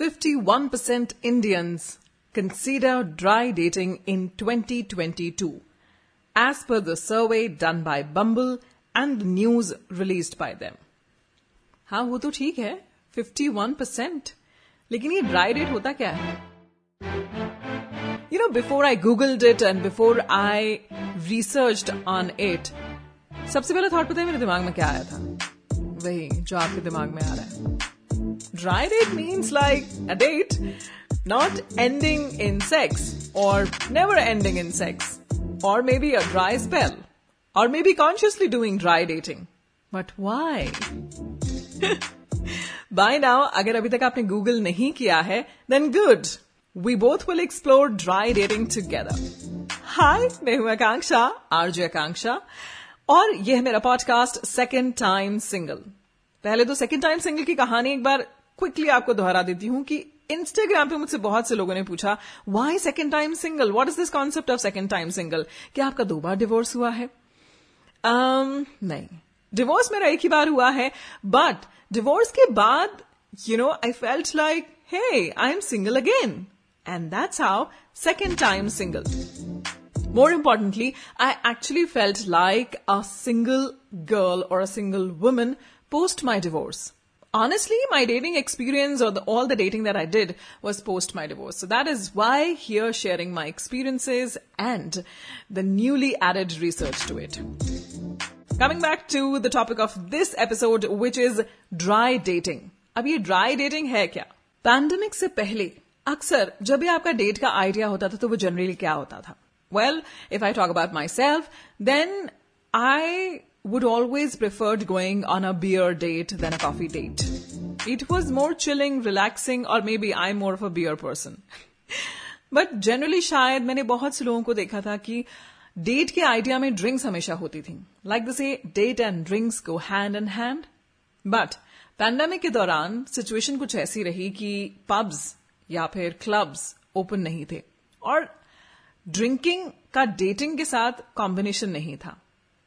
51% Indians consider dry dating in 2022, as per the survey done by Bumble and the news released by them. हाँ वो तो ठीक है 51%. लेकिन ये ड्राई डेट होता क्या है You know, before I googled it and before I researched on it, सबसे पहला थॉट पता है मेरे दिमाग में क्या आया था वही जो आपके दिमाग में आ रहा है Dry date means like a date not ending in sex or never ending in sex or maybe a dry spell or maybe consciously doing dry dating. But why? By now, अगर अभी तक आपने Google नहीं किया है, then good. We both will explore dry dating together. Hi, मैं हूँ आकांक्षा, RJ Akanksha, और यह है मेरा पॉडकास्ट सेकेंड टाइम सिंगल पहले तो सेकेंड टाइम सिंगल की कहानी एक बार क्विकली आपको दोहरा देती हूँ कि इंस्टाग्राम पे मुझसे बहुत से लोगों ने पूछा why second time single what is this concept of second time single क्या आपका दो बार डिवोर्स हुआ है? Um, नहीं। डिवोर्स मेरा एक ही बार हुआ है बट डिवोर्स के बाद you know I felt like hey I am single again and that's how second time single More importantly, I actually felt like a single girl or a single woman post my divorce. honestly, my dating experience or the, all the dating that I did was post my divorce. So that is why here sharing my experiences and the newly added research to it. Coming back to the topic of this episode, which is dry dating. अब ये dry dating है क्या pandemic से पहले अक्सर जब भी आपका डेट का आइडिया होता था तो वो जनरली क्या होता था well if I talk about myself then I would always preferred going on a beer date than a coffee date. It was more chilling, relaxing, or maybe I'm more of a beer person. But generally शायद मैंने बहुत से लोगों को देखा था कि date के आइडिया में ड्रिंक्स हमेशा होती थी like this date and drinks go hand in hand but pandemic के दौरान सिचुएशन कुछ ऐसी रही कि पब्स या फिर क्लब्स ओपन नहीं थे और ड्रिंकिंग का डेटिंग के साथ कॉम्बिनेशन नहीं था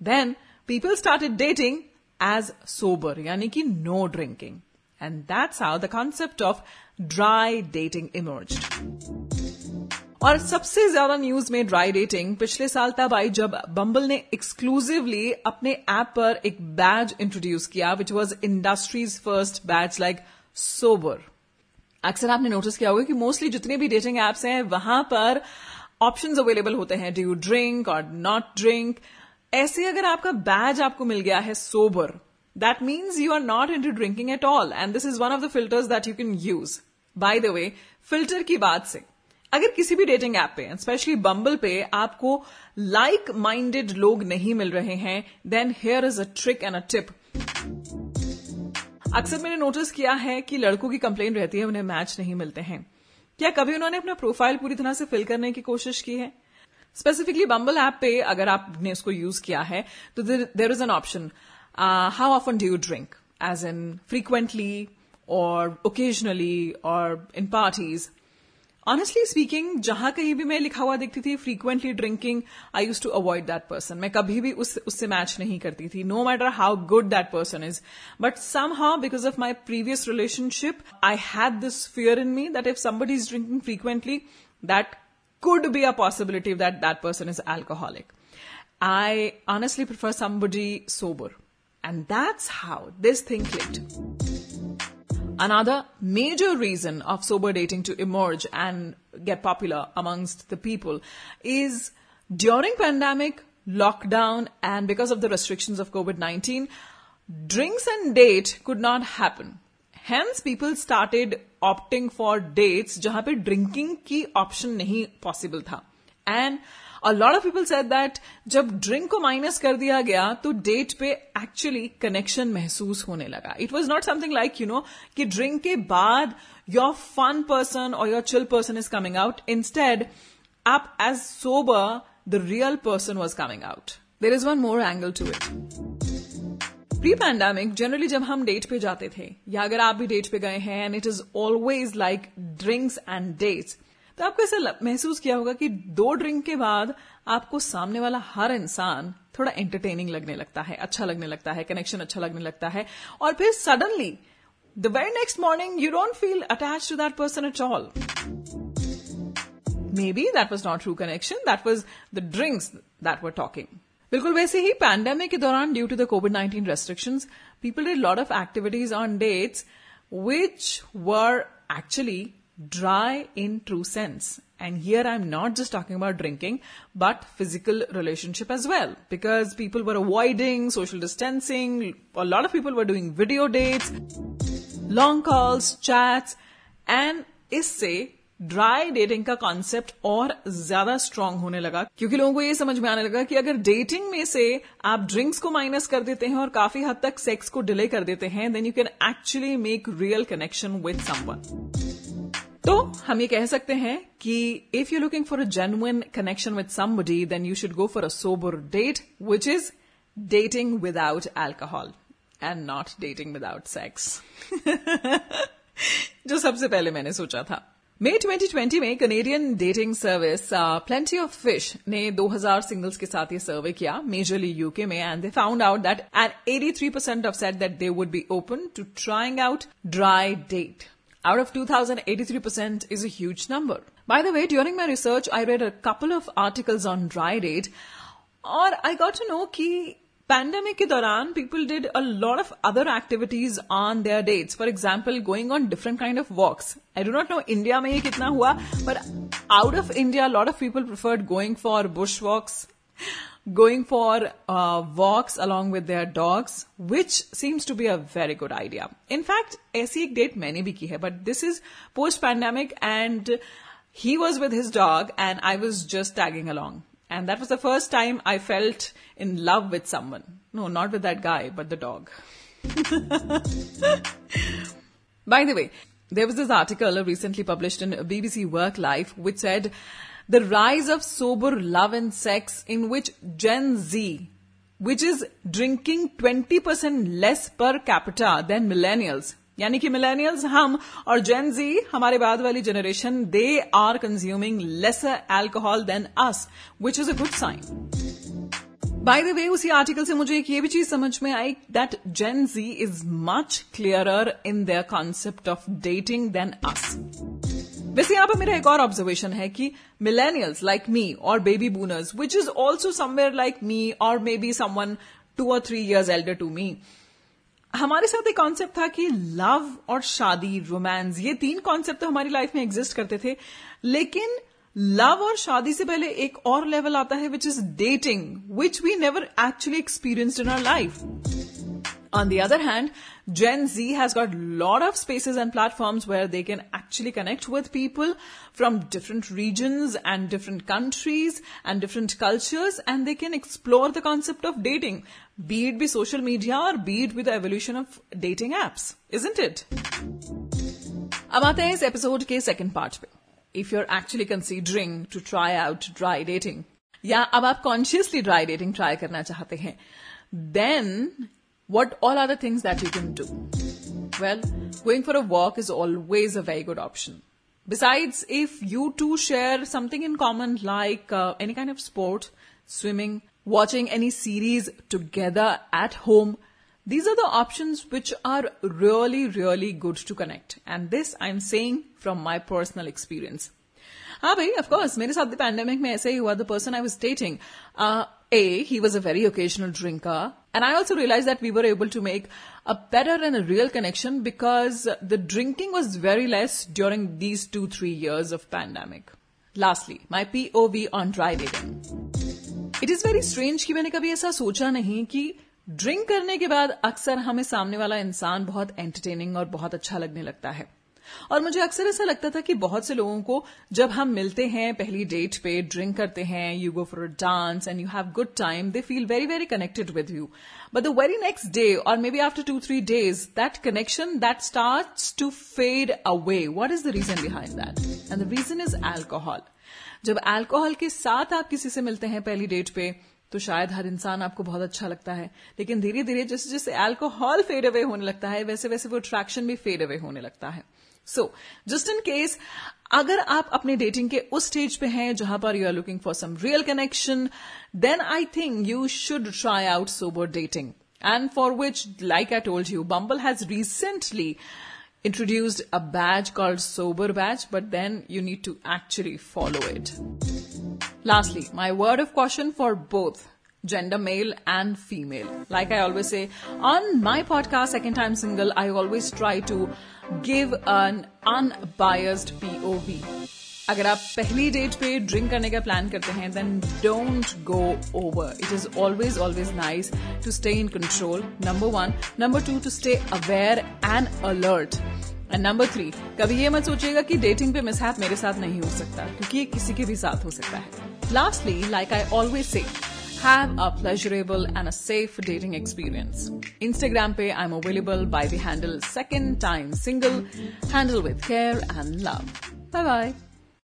then people started dating as sober, yani ki no drinking. And that's how the concept of dry dating emerged. और सबसे ज्यादा न्यूज में ड्राई डेटिंग पिछले साल तब आई जब बम्बल ने एक्सक्लूसिवली अपने ऐप पर एक बैज इंट्रोड्यूस किया which was industry's first batch like sober अक्सर आपने नोटिस किया होगा कि मोस्टली जितने भी डेटिंग एप्स हैं वहां पर ऑप्शंस अवेलेबल होते हैं डू यू ड्रिंक और नॉट ड्रिंक ऐसे अगर आपका बैज आपको मिल गया है sober that means you are not into drinking at all and this is one of the filters that you can use by the way filter की बात से, अगर किसी भी डेटिंग ऐप पे स्पेशली बम्बल पे, आपको लाइक माइंडेड लोग नहीं मिल रहे हैं then here is a trick and a tip अक्सर मैंने नोटिस किया है कि लड़कों की कंप्लेन रहती है, उन्हें मैच नहीं मिलते हैं। क्या कभी उन्होंने अपना प्रोफ़ाइल पूरी तरह से फिल करने की कोशिश की है? स्पेसिफिकली बम्बल ऐप पे अगर आपने उसको यूज़ किया है तो there is an option how often do you drink as in frequently और ओकेजनली और इन पार्टीज़ ऑनेस्टली स्पीकिंग जहाँ कहीं भी मैं लिखा हुआ देखती थी frequently drinking I used to avoid that person मैं कभी भी उस, उससे मैच नहीं करती थी no matter how good that person is but somehow because of my previous relationship I had this fear in me that if somebody is drinking frequently that could be a possibility that that person is alcoholic. I honestly prefer somebody sober. And that's how this thing clicked. Another major reason of sober dating to emerge and get popular amongst the people is during pandemic, lockdown, and because of the restrictions of COVID-19, drinks and date could not happen. Hence people started opting for dates जहाँ पे drinking की option नहीं possible था. And a lot of people said that जब drink को minus कर दिया गया तो डेट पे एक्चुअली कनेक्शन महसूस होने लगा. It was not something like you know कि ड्रिंक के बाद योर फन पर्सन और your chill person is coming out instead आप as sober the real person was coming out there is one more angle to it pre pandemic generally जब हम date पे जाते थे, या अगर आप भी डेट पे गए हैं and it is always like drinks and dates तो आपको ऐसा महसूस किया होगा कि दो ड्रिंक के बाद आपको सामने वाला हर इंसान थोड़ा एंटरटेनिंग लगने लगता है अच्छा लगने लगता है कनेक्शन अच्छा लगने लगता है, और फिर suddenly the next morning you don't feel attach to that person at all maybe that was not true connection that was the drinks that were talking. बिल्कुल वैसे ही पैंडेमिक के दौरान due to the COVID nineteen restrictions people did lot of activities on dates which were actually dry in true sense. And here I'm not just talking about drinking, but physical relationship as well. Because people were avoiding social distancing, a lot of people were doing video dates, long calls, chats, and isse dry dating का concept और ज़्यादा strong होने लगा, क्योंकि लोगों को ये समझ में आने लगा कि अगर डेटिंग में से आप ड्रिंक्स को माइनस कर देते हैं और काफ़ी हद तक सेक्स को डिले कर देते हैं then you can actually make real connection with someone तो हम ये कह सकते हैं कि if you looking for a genuine connection with somebody then you should go for a sober date which is dating without alcohol and not dating without sex जो सबसे पहले मैंने सोचा था। मई 2020 में Canadian dating service plenty of fish ने 2000 singles के साथ ये सर्वे किया मेजरली यूके में and they found out that and 83 percent of set that they would be open to trying out dry date Out of 2,000, 83% is a huge number. By the way, during my research, I read a couple of articles on dry date, और I got to know कि pandemic के दौरान people did a lot of other activities on their dates for example going on different kind of walks I do not know India में ये कितना हुआ but out of India lot of people preferred going for bush walks going for walks along with their dogs which seems to be a very good idea in fact ऐसी एक date मैंने भी की है but this is post pandemic and he was with his dog and I was just tagging along And that was the first time I felt in love with someone. No, not with that guy, but the dog. By the way, there was this article recently published in BBC Work Life which said the rise of sober love and sex in which Gen Z, which is drinking 20% less per capita than millennials, यानी कि millennials हम और जेन जी हमारे बाद वाली generation they are consuming lesser alcohol than us which is a good sign by the way उसी article से मुझे एक ये भी चीज़ समझ में आई that Gen Z is much clearer in their concept of dating than us वैसे यहाँ पर मेरा एक और ऑब्जर्वेशन है कि मिलेनियल्स लाइक मी और baby boomers which is also somewhere like me और मे बी समवन टू और three years elder to me हमारे साथ एक कॉन्सेप्ट था कि लव और शादी रोमांस ये तीन कॉन्सेप्ट तो हमारी लाइफ में एग्जिस्ट करते थे। लेकिन लव और शादी से पहले एक और लेवल आता है which is dating which we never actually experienced in our life on the other hand, Gen Z has got a lot of spaces and platforms where they can actually connect with people from different regions and different countries and different cultures and they can explore the concept of dating, be it be social media or be it with the evolution of dating apps, isn't it? अब आते हैं इस episode के second part पे if you are actually considering to try out dry dating या अब आप consciously dry dating try करना चाहते हैं then what all are the things that you can do? Well, going for a walk is always a very good option. Besides, if you two share something in common like uh, any kind of sport, swimming, watching any series together at home, these are the options which are really, really good to connect. And this I'm saying from my personal experience. हाँ भाई of course मेरे साथ भी pandemic में ऐसे ही हुआ the person I was dating A he was a very occasional drinker And I also realized that we were able to make a better and a real connection because the drinking was very less during these two, three years of pandemic. Lastly, my POV on dry dating. It is very strange कि मैंने कभी ऐसा सोचा नहीं कि drink करने के बाद अक्सर हमें सामने वाला इंसान बहुत एंटरटेनिंग और बहुत अच्छा लगने लगता है और मुझे अक्सर ऐसा लगता था कि बहुत से लोगों को जब हम मिलते हैं, पहली डेट पे ड्रिंक करते हैं you go for dance and you have good time they feel very very connected with you but the very next day और maybe after two three days that connection that start to fade away what is the reason behind that and the reason is alcohol जब alcohol के साथ आप किसी से मिलते हैं पहली डेट पे तो शायद हर इंसान आपको बहुत अच्छा लगता है। लेकिन धीरे धीरे जैसे जैसे एल्कोहल फेड अवे होने लगता है वैसे वैसे वो अट्रैक्शन भी फेड अवे होने लगता है। सो जस्ट इन केस अगर आप अपने डेटिंग के उस स्टेज पे हैं जहाँ पर you are looking for some real connection then I think you should try out sober dating and for which like I told you Bumble has recently introduced a batch called sober batch but then you need to actually follow it lastly my word of question for both gender male and female. Like I always say, on my podcast, Second Time Single, I always try to give an unbiased POV. अगर आप पहली date पे drink करने का plan करते हैं then don't go over it is always always nice to stay in control number one number two to stay aware and alert and number three कभी ये मत सोचिएगा कि डेटिंग पे मिसहैप मेरे साथ नहीं हो सकता क्योंकि ये किसी के भी साथ हो सकता है lastly like I always say have a pleasurable and a safe dating experience. Instagram pe I'm available by the handle second time single, handle with care and love. Bye bye.